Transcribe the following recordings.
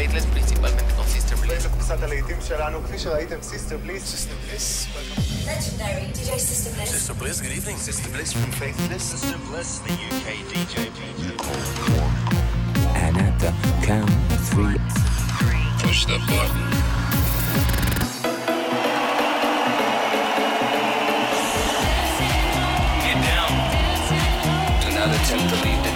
Faithless, principalmente con Sister Bliss. קבוצת הלהיטים שלנו, כפי שראיתם, סיסטר בליס. Sister Bliss, Legendary DJ System Bliss. Sister Bliss, good evening. Sister Bliss from Faithless. Sister Bliss, the UK DJ. And at the count of three, Push the button. Get down. Do not attempt to leave the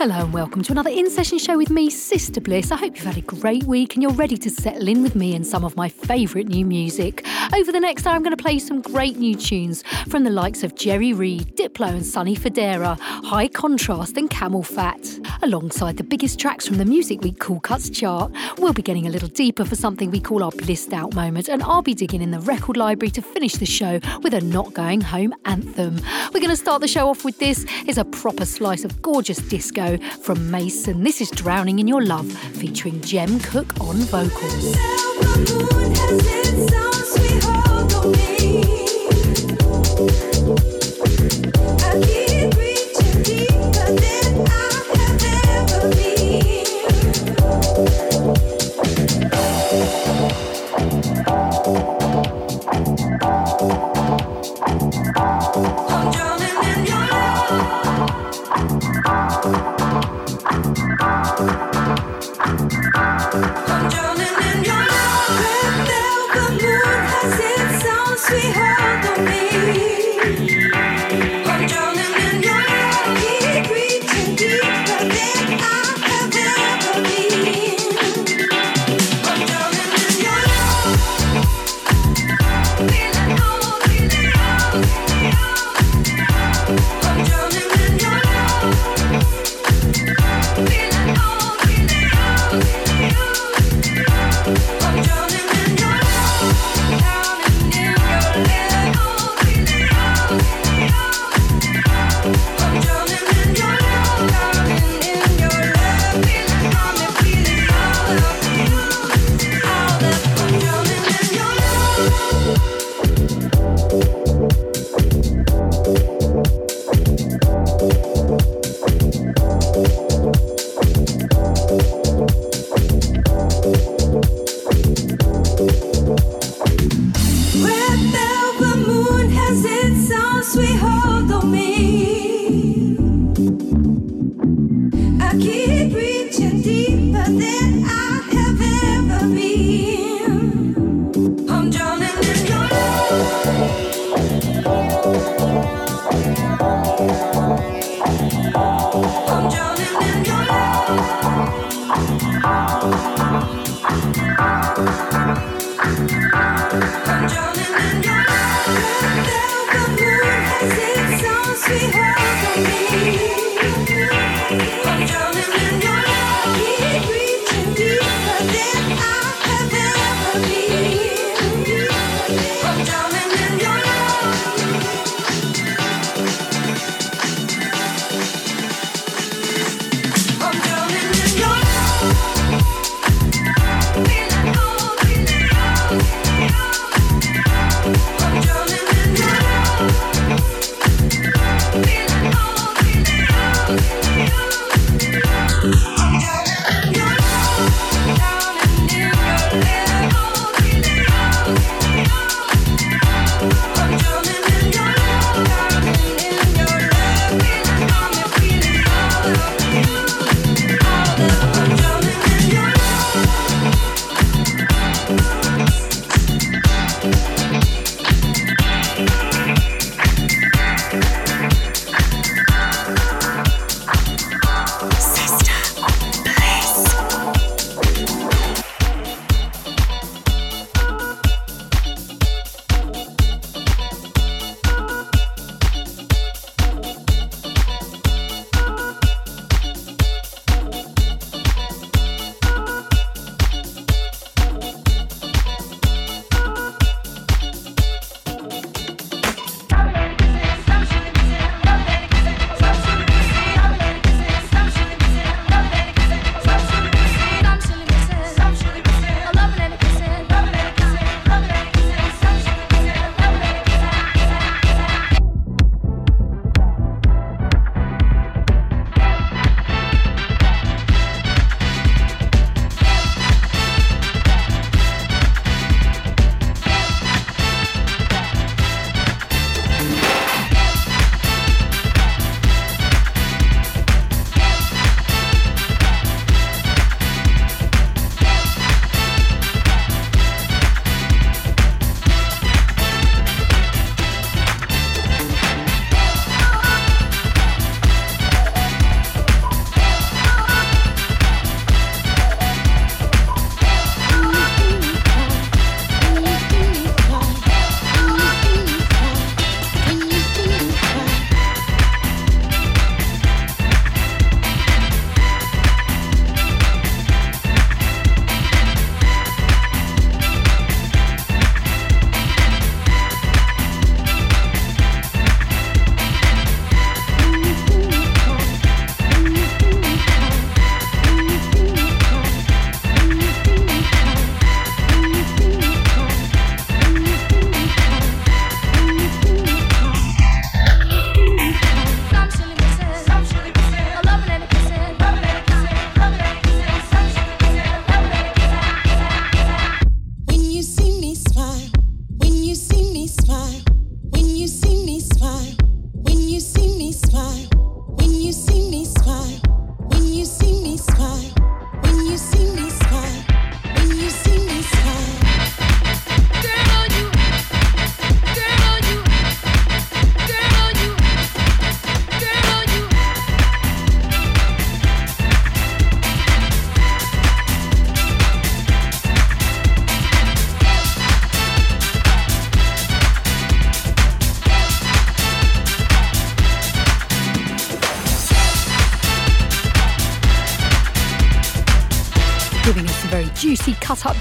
Hello and welcome to another in session show with me, Sister Bliss. I hope you've had a great week and you're ready to settle in with me and some of my favourite new music. Over the next hour, I'm going to play some great new tunes from the likes of Jerry Reed, Diplo and Sonny Fodera, High Contrast and CamelPhat. Alongside the biggest tracks from the Music Week Cool Cuts chart, we'll be getting a little deeper for something we call our blissed out moment, and I'll be digging in the record library to finish the show with a not going home anthem. We're going to start the show off with this. It's a proper slice of gorgeous disco from Mason. This is Drowning in Your Love, featuring Jem Cooke on vocals.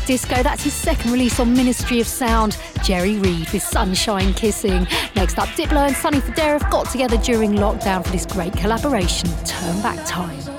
Disco. That's his second release on Ministry of Sound. Jerry Reed with Sunshine Kissing. Next up, Diplo and Sonny Fodera got together during lockdown for this great collaboration, Turn Back Time.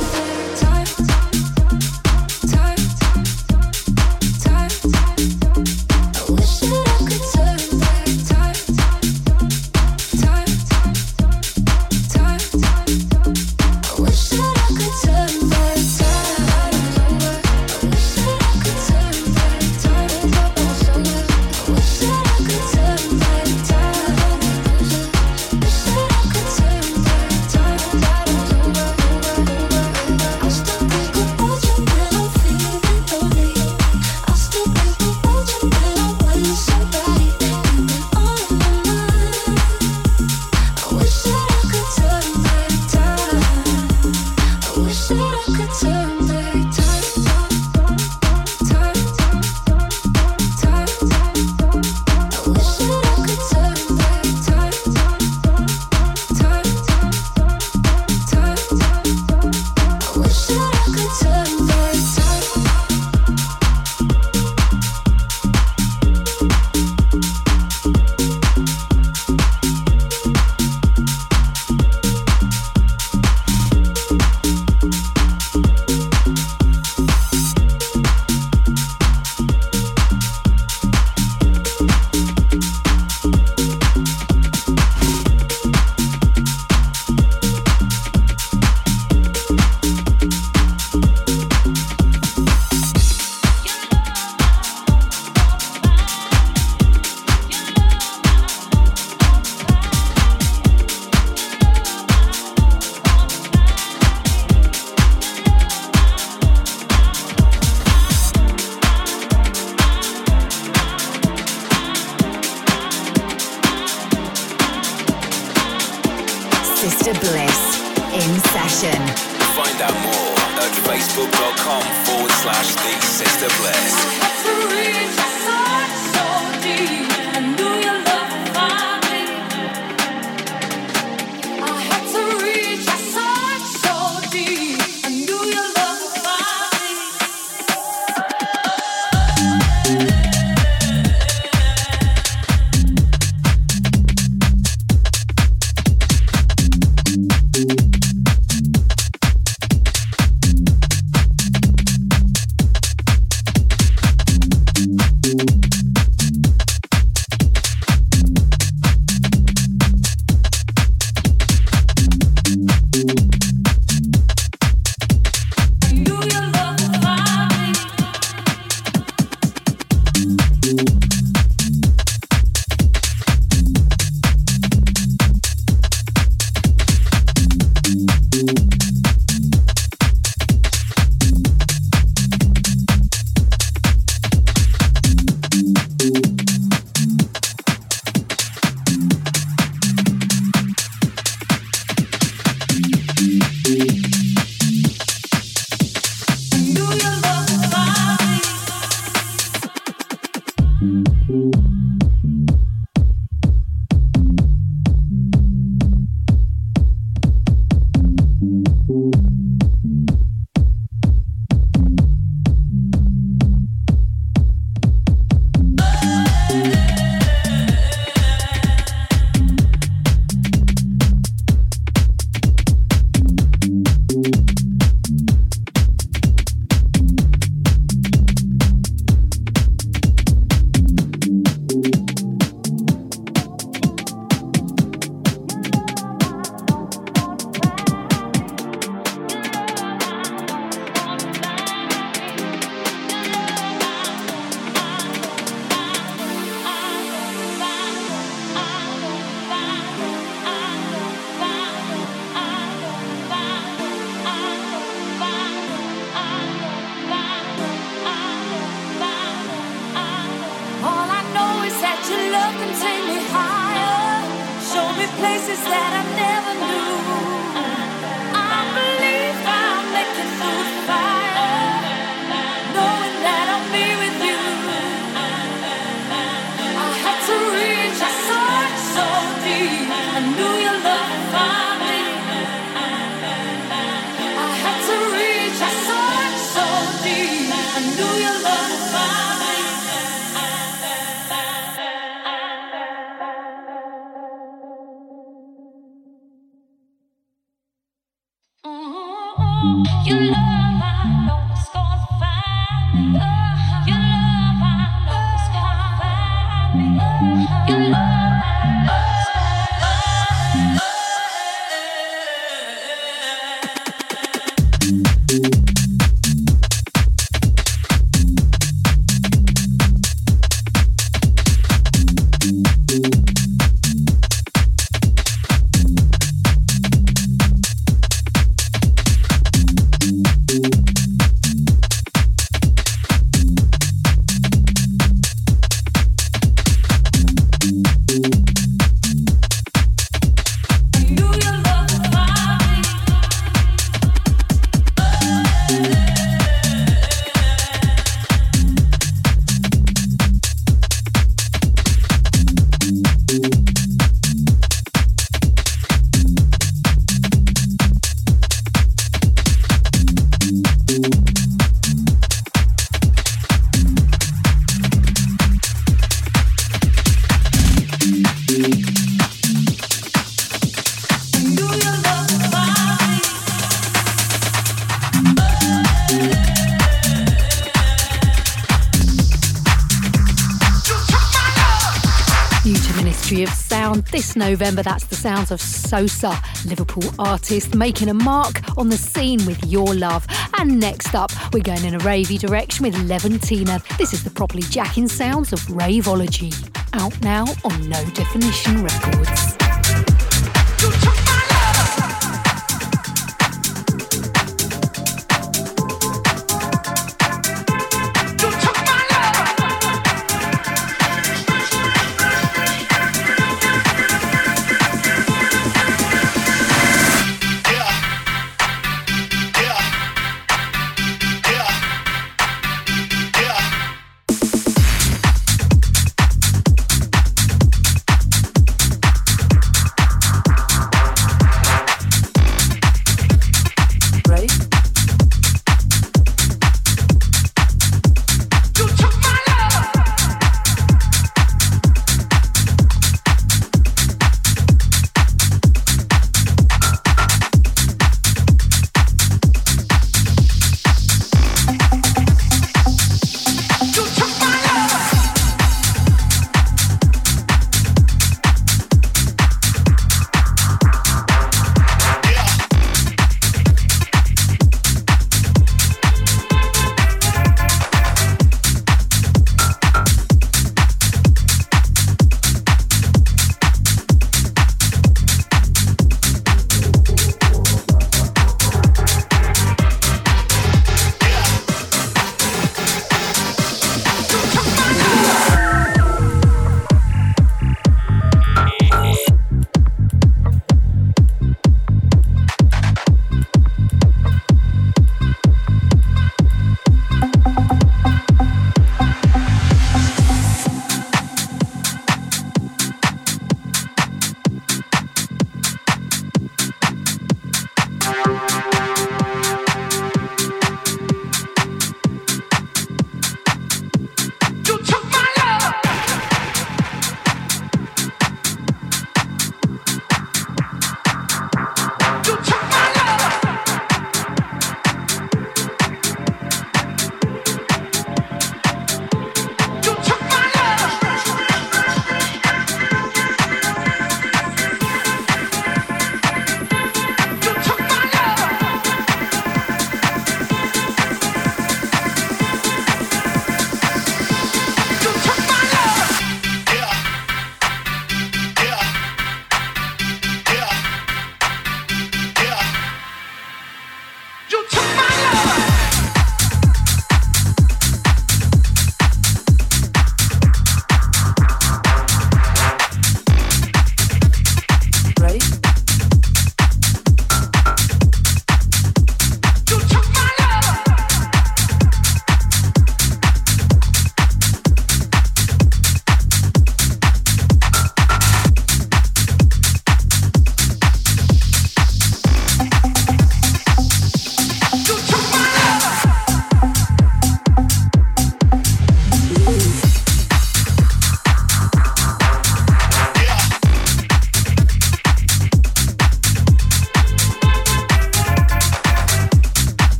November. That's the sounds of Sosa, Liverpool artist, making a mark on the scene with Your Love. And next up, we're going in a ravey direction with Levantina. This is the properly jacking sounds of Raveology. Out now on No Definition Records.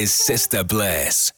Is Sister Bliss.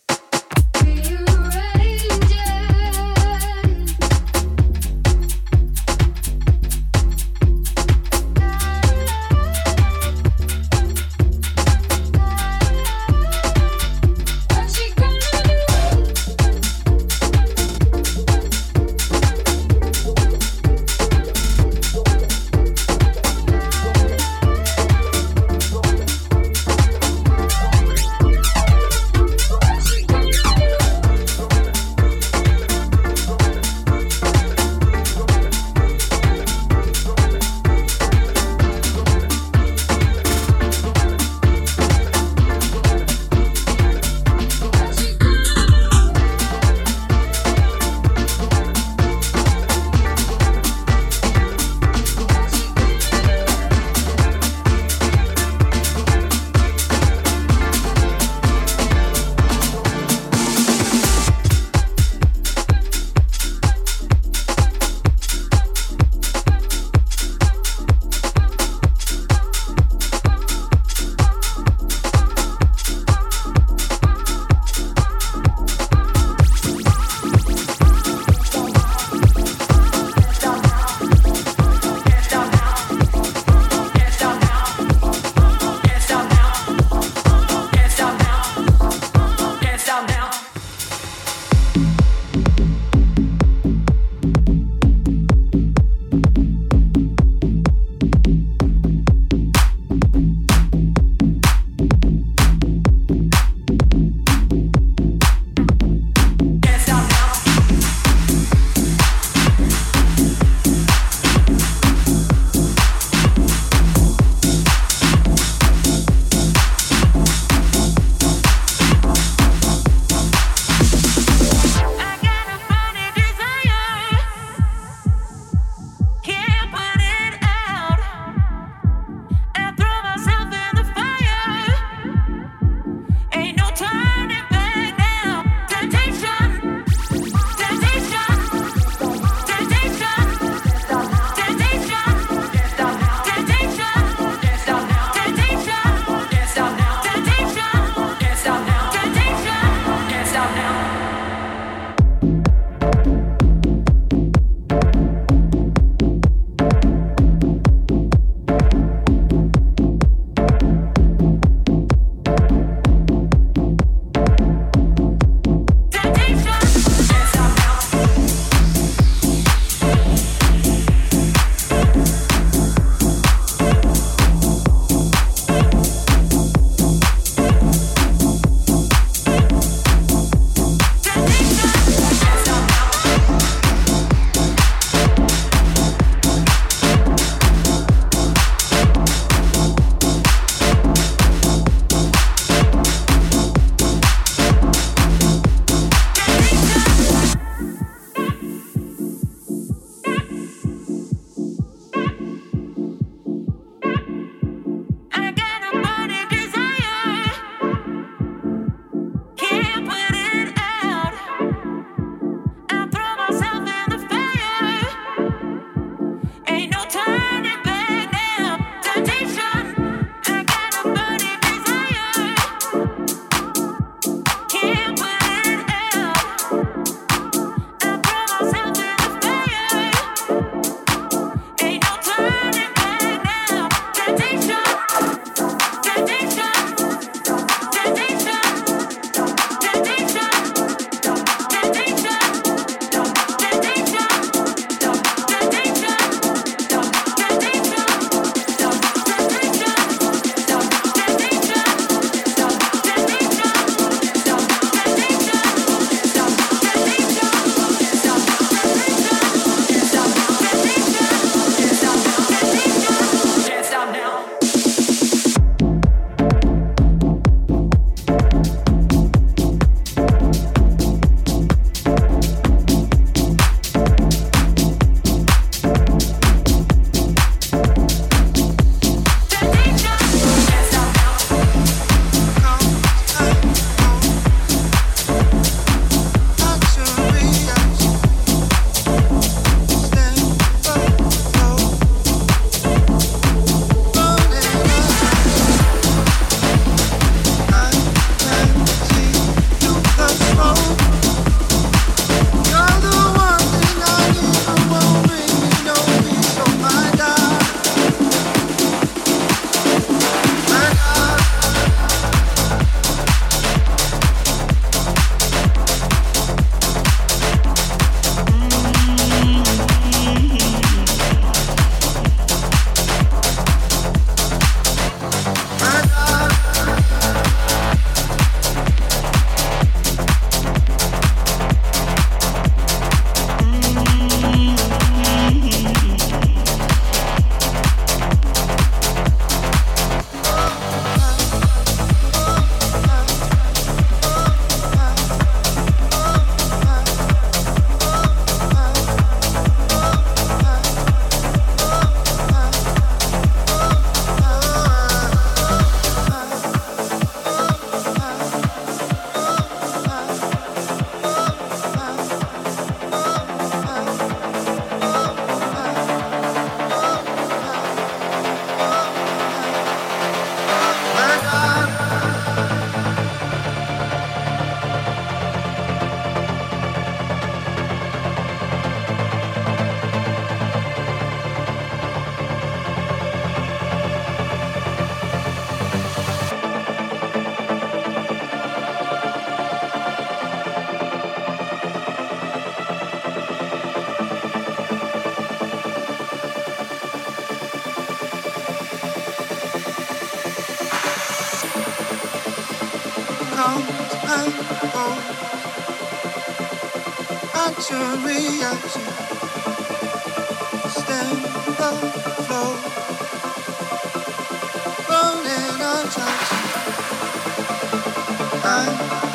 I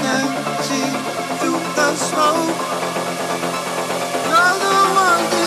can see through the smoke. You're the one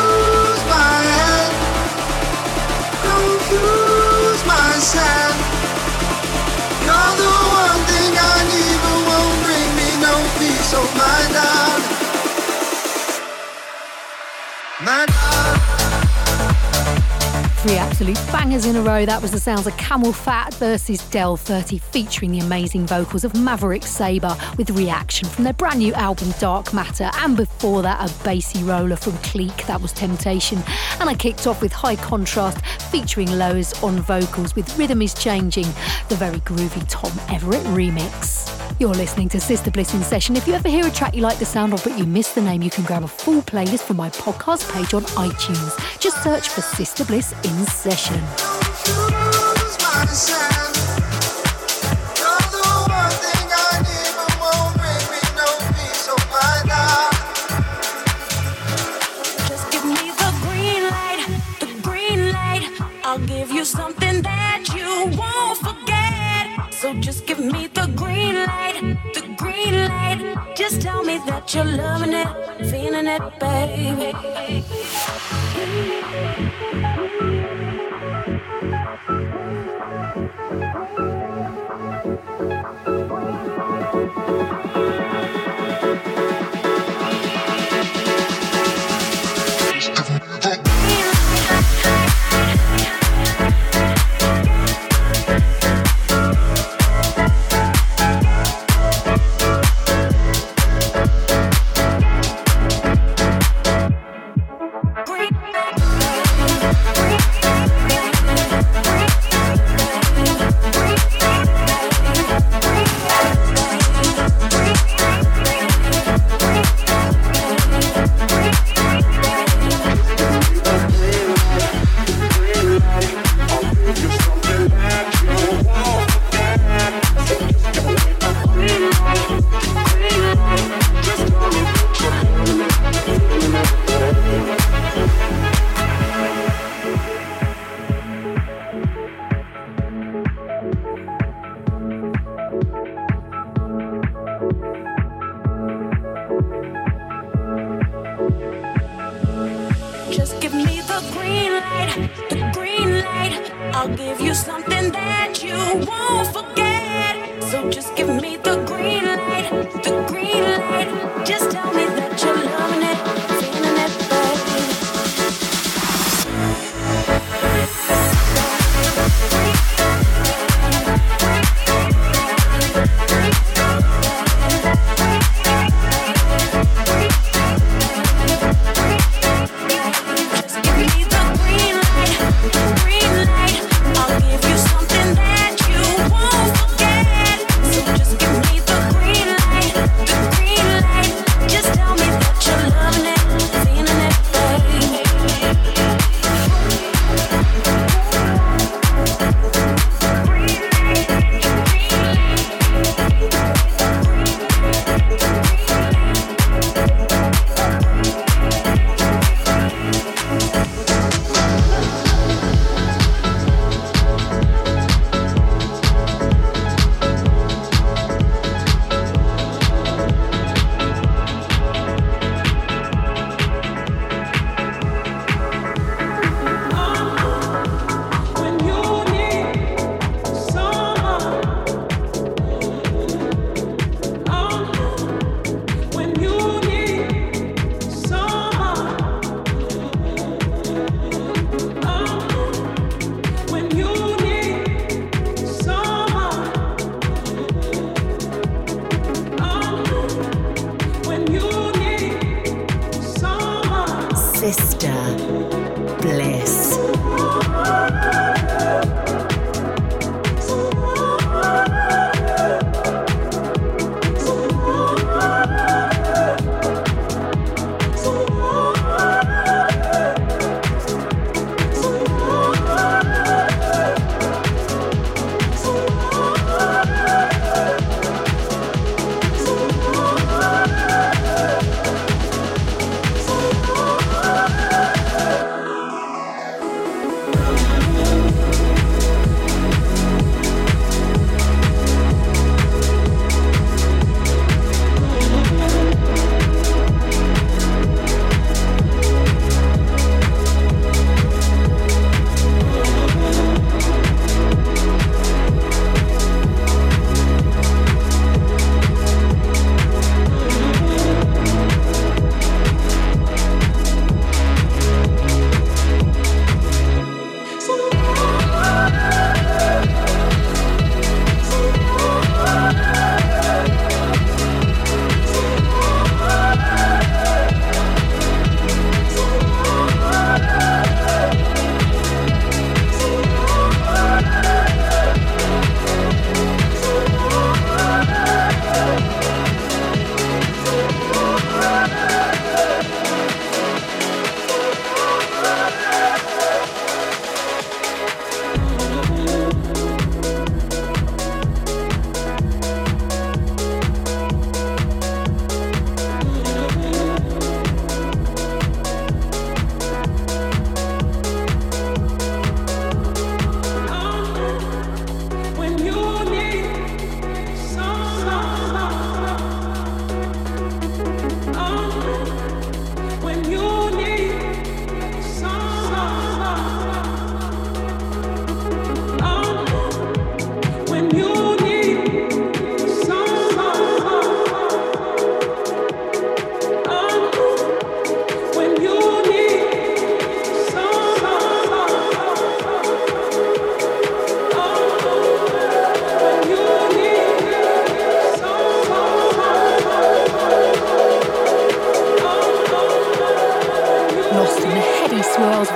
Three absolute bangers in a row. That was the sounds of CamelPhat versus Del 30, featuring the amazing vocals of Maverick Sabre with reaction from their brand new album Dark Matter. And before that, a bassy roller from Cleek. That was Temptation. And I kicked off with High Contrast featuring Lowe's on vocals with Rhythm is Changing, the very groovy Tom Everett remix. You're listening to Sister Bliss in Session. If you ever hear a track you like the sound of but you miss the name, you can grab a full playlist from my podcast page on iTunes. Just search for Sister Bliss in Session. Something that you forget. So just give me the green light, the green light. Just tell me that you're loving it, feeling it, baby.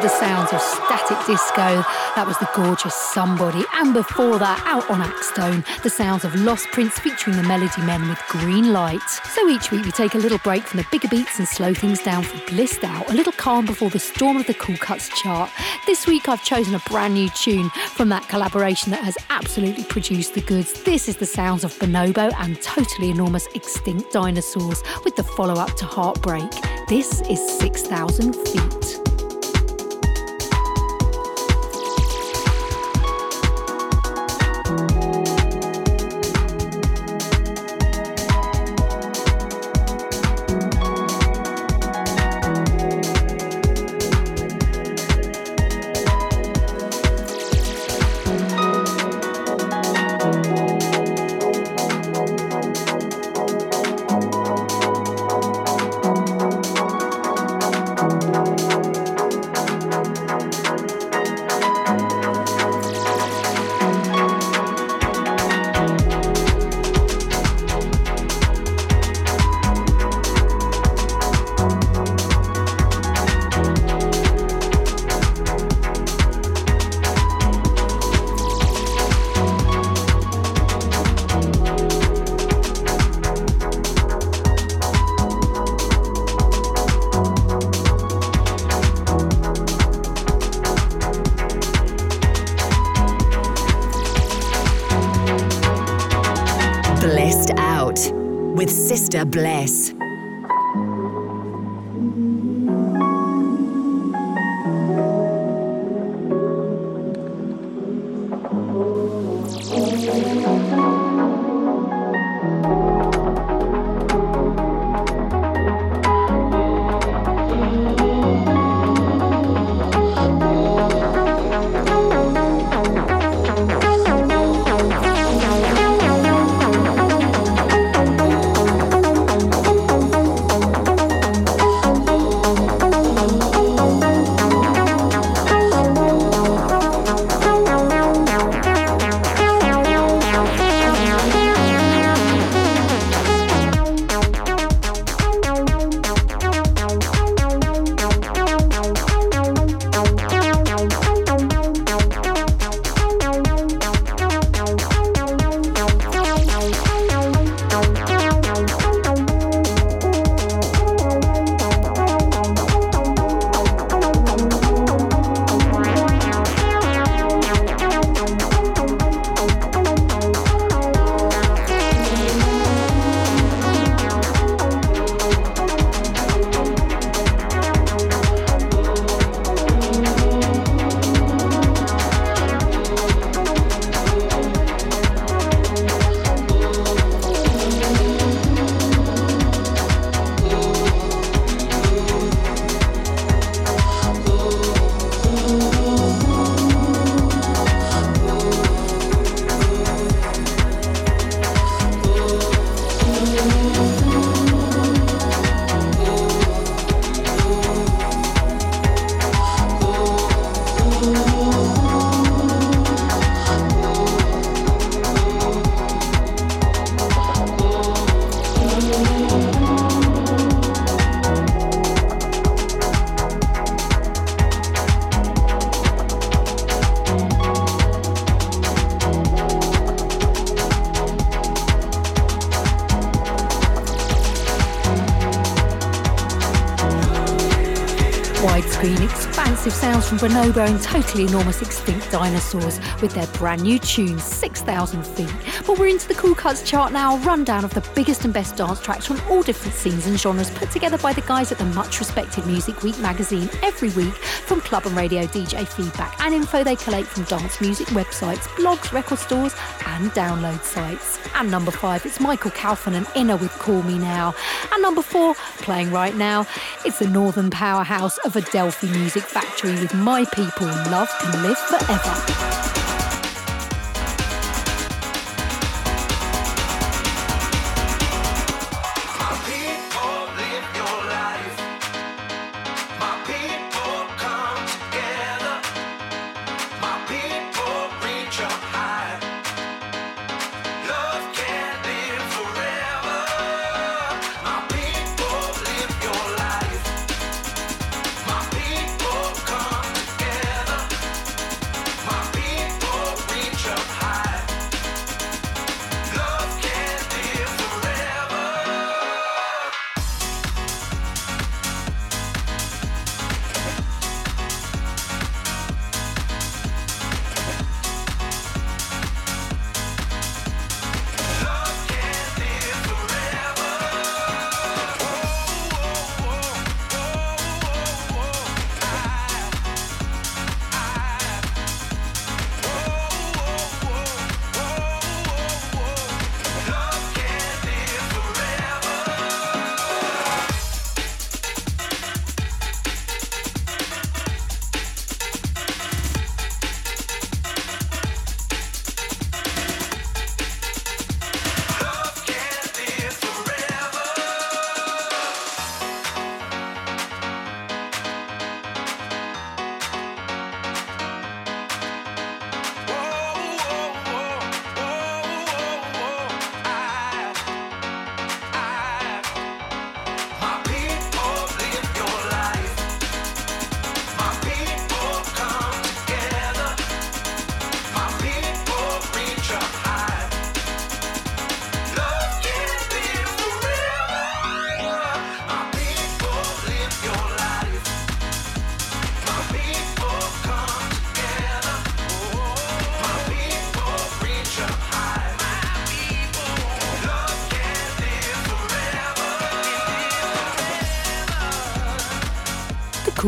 Sounds of static disco. That was the gorgeous Somebody. And before that, out on Axtone, the sounds of Lost Prince featuring the Melody Men with Green Light. So each week we take a little break from the bigger beats and slow things down for Blissed Out, a little calm before the storm of the Cool Cuts chart. This week I've chosen a brand new tune from that collaboration that has absolutely produced the goods. This is the sounds of Bonobo and Totally Enormous Extinct Dinosaurs with the follow up to Heartbreak. This is 6,000 feet. From Bonobo and totally enormous extinct dinosaurs with their brand new tune, 6,000 Feet. But we're into the Cool Cuts chart now, a rundown of the biggest and best dance tracks from all different scenes and genres put together by the guys at the much respected Music Week magazine every week from club and radio DJ feedback and info they collate from dance music websites, blogs, record stores, and download sites. And number five, it's Michael Calfan and Inner with Call Me Now. And number four, playing right now, it's the Northern Powerhouse of Adelphi Music Factory with My People Love Can Live Forever.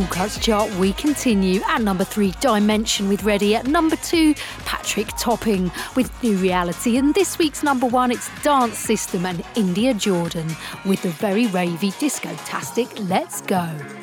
Cool Cuts chart, we continue. At number three, Dimension with Ready. At number two, Patrick Topping with New Reality. And this week's number one, it's Dance System and India Jordan with the very ravey disco-tastic Let's Go.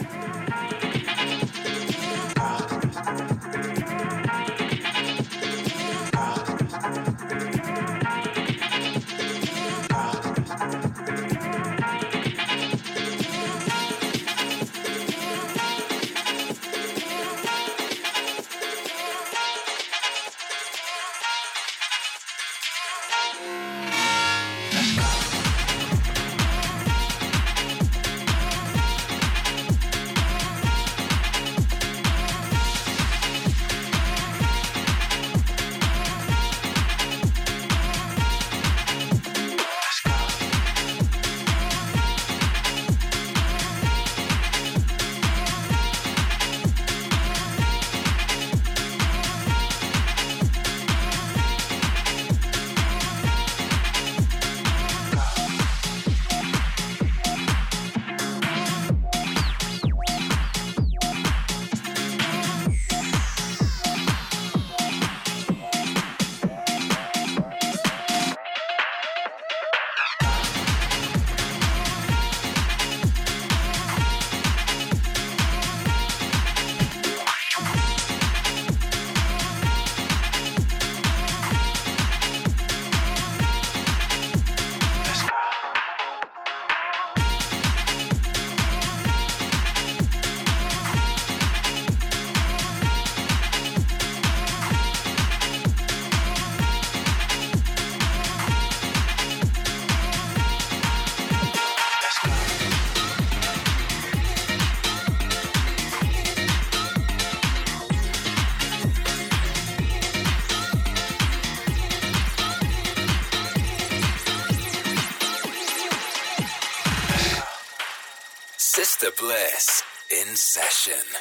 Bliss in session.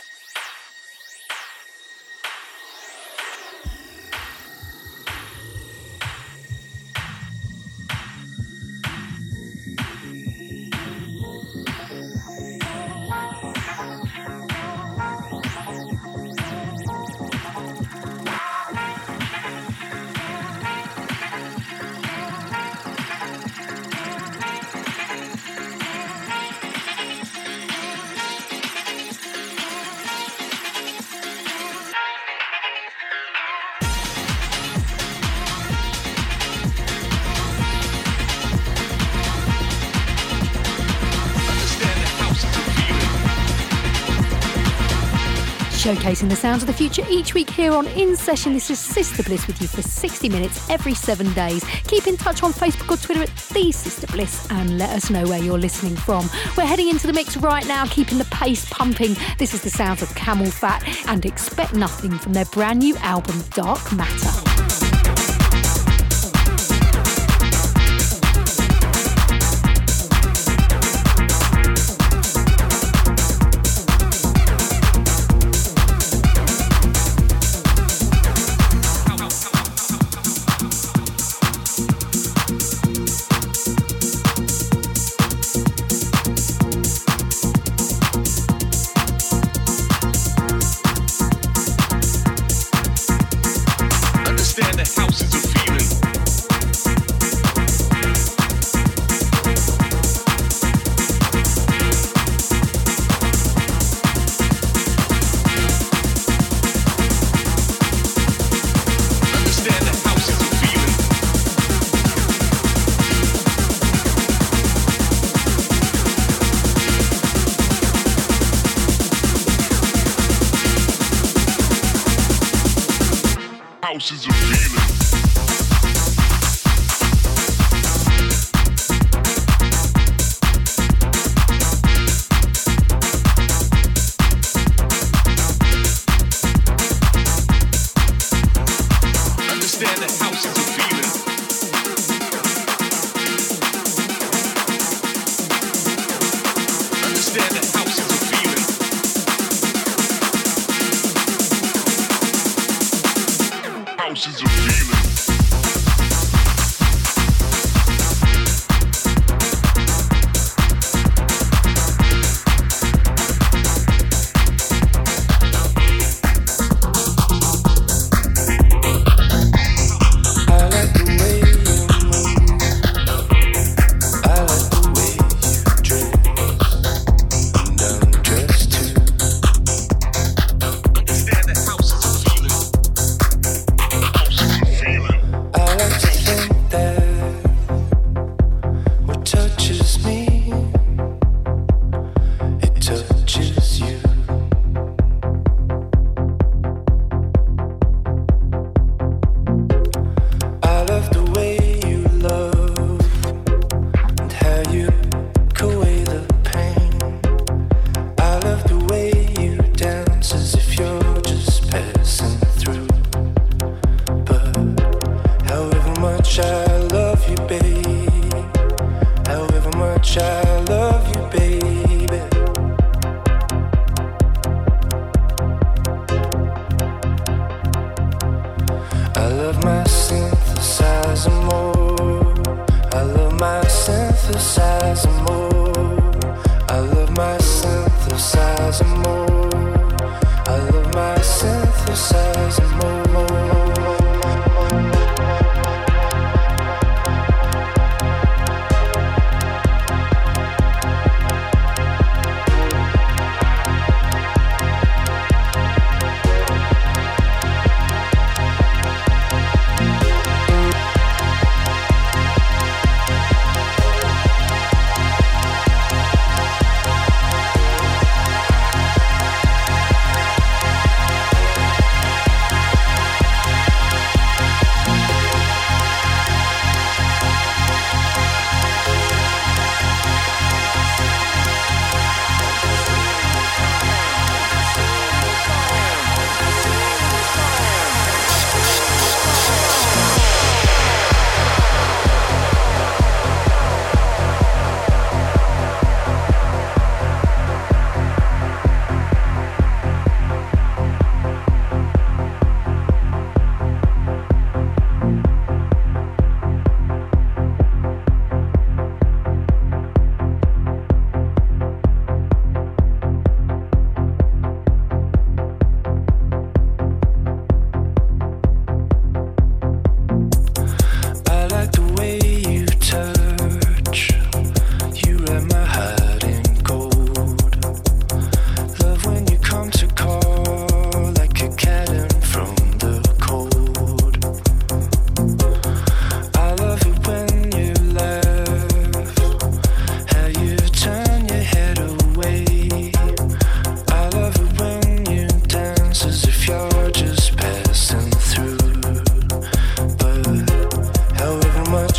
Showcasing the sounds of the future each week here on In Session. This is Sister Bliss with you for 60 minutes every seven days. Keep in touch on Facebook or Twitter at The Sister Bliss and let us know where you're listening from. We're heading into the mix right now, keeping the pace pumping. This is the sounds of CamelPhat and Expect Nothing from their brand new album, Dark Matter. Synthesizer more.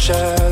However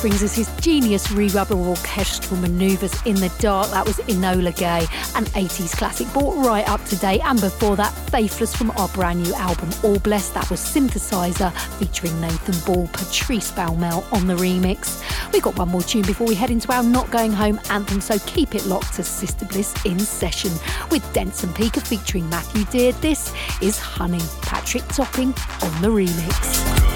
brings us his genius re-rub orchestral manoeuvres in the dark. That was Enola Gay, an 80s classic brought right up to date. And before that, Faithless from our brand new album All Blessed. That was Synthesizer featuring Nathan Ball, Patrice Baumel on the remix. We've got one more tune before we head into our Not Going Home anthem, so keep it locked to Sister Bliss in session with Denson Pika featuring Matthew Deard. This is Honey, Patrick Topping on the remix.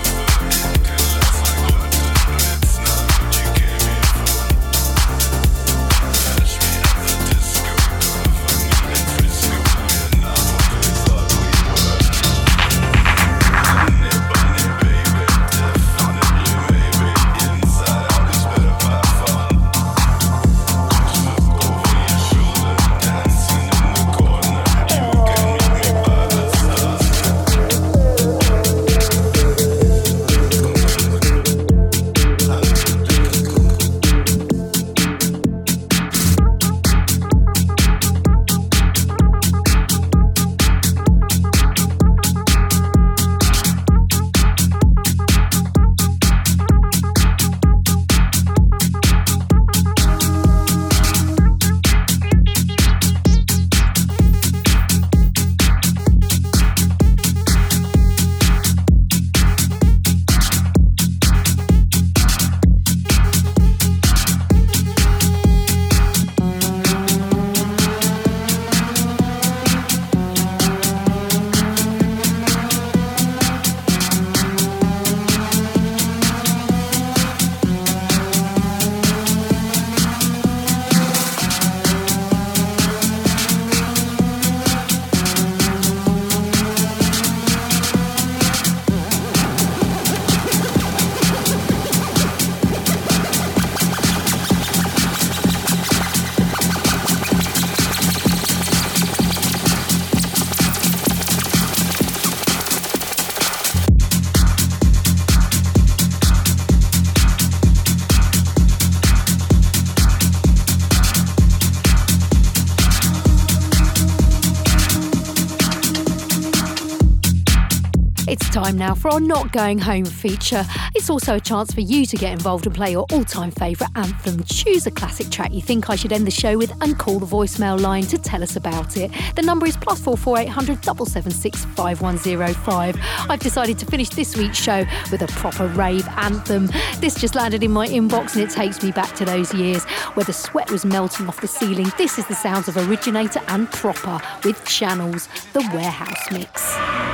Now for our Not Going Home feature. It's also a chance for you to get involved and play your all time favourite anthem. Choose a classic track you think I should end the show with and call the voicemail line to tell us about it. The number is plus four four eight hundred double seven six five one zero five. I've decided to finish this week's show with a proper rave anthem. This just landed in my inbox and it takes me back to those years where the sweat was melting off the ceiling. This is the sounds of Originator and Proper with Channels, the Warehouse Mix.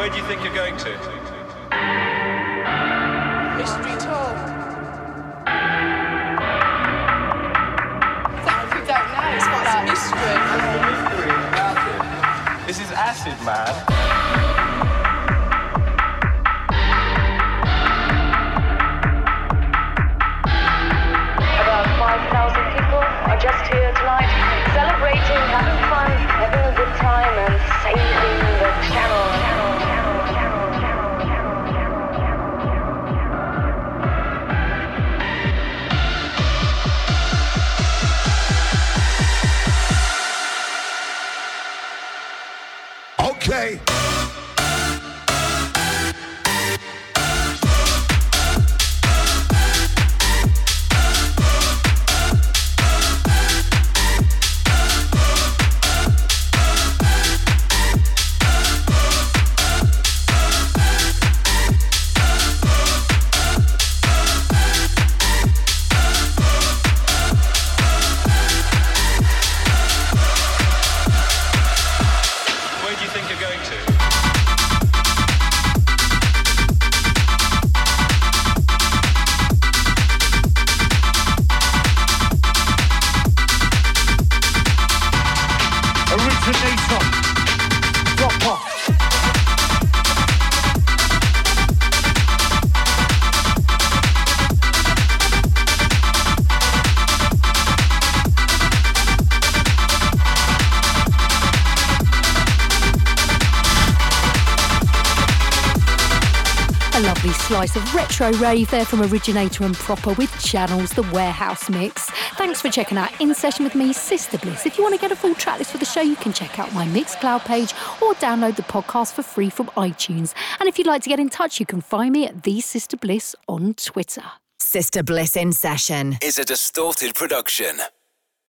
Where do you think you're going to? Mystery tour. That we don't know. It's got that mystery. This is acid, man. Slice of retro rave there from Originator and Proper with Channels, the Warehouse Mix. Thanks for checking out In Session with me, Sister Bliss. If you want to get a full track list for the show, you can check out my Mixcloud page or download the podcast for free from iTunes. And if you'd like to get in touch, you can find me at The Sister Bliss on Twitter. Sister Bliss in session. is a distorted production.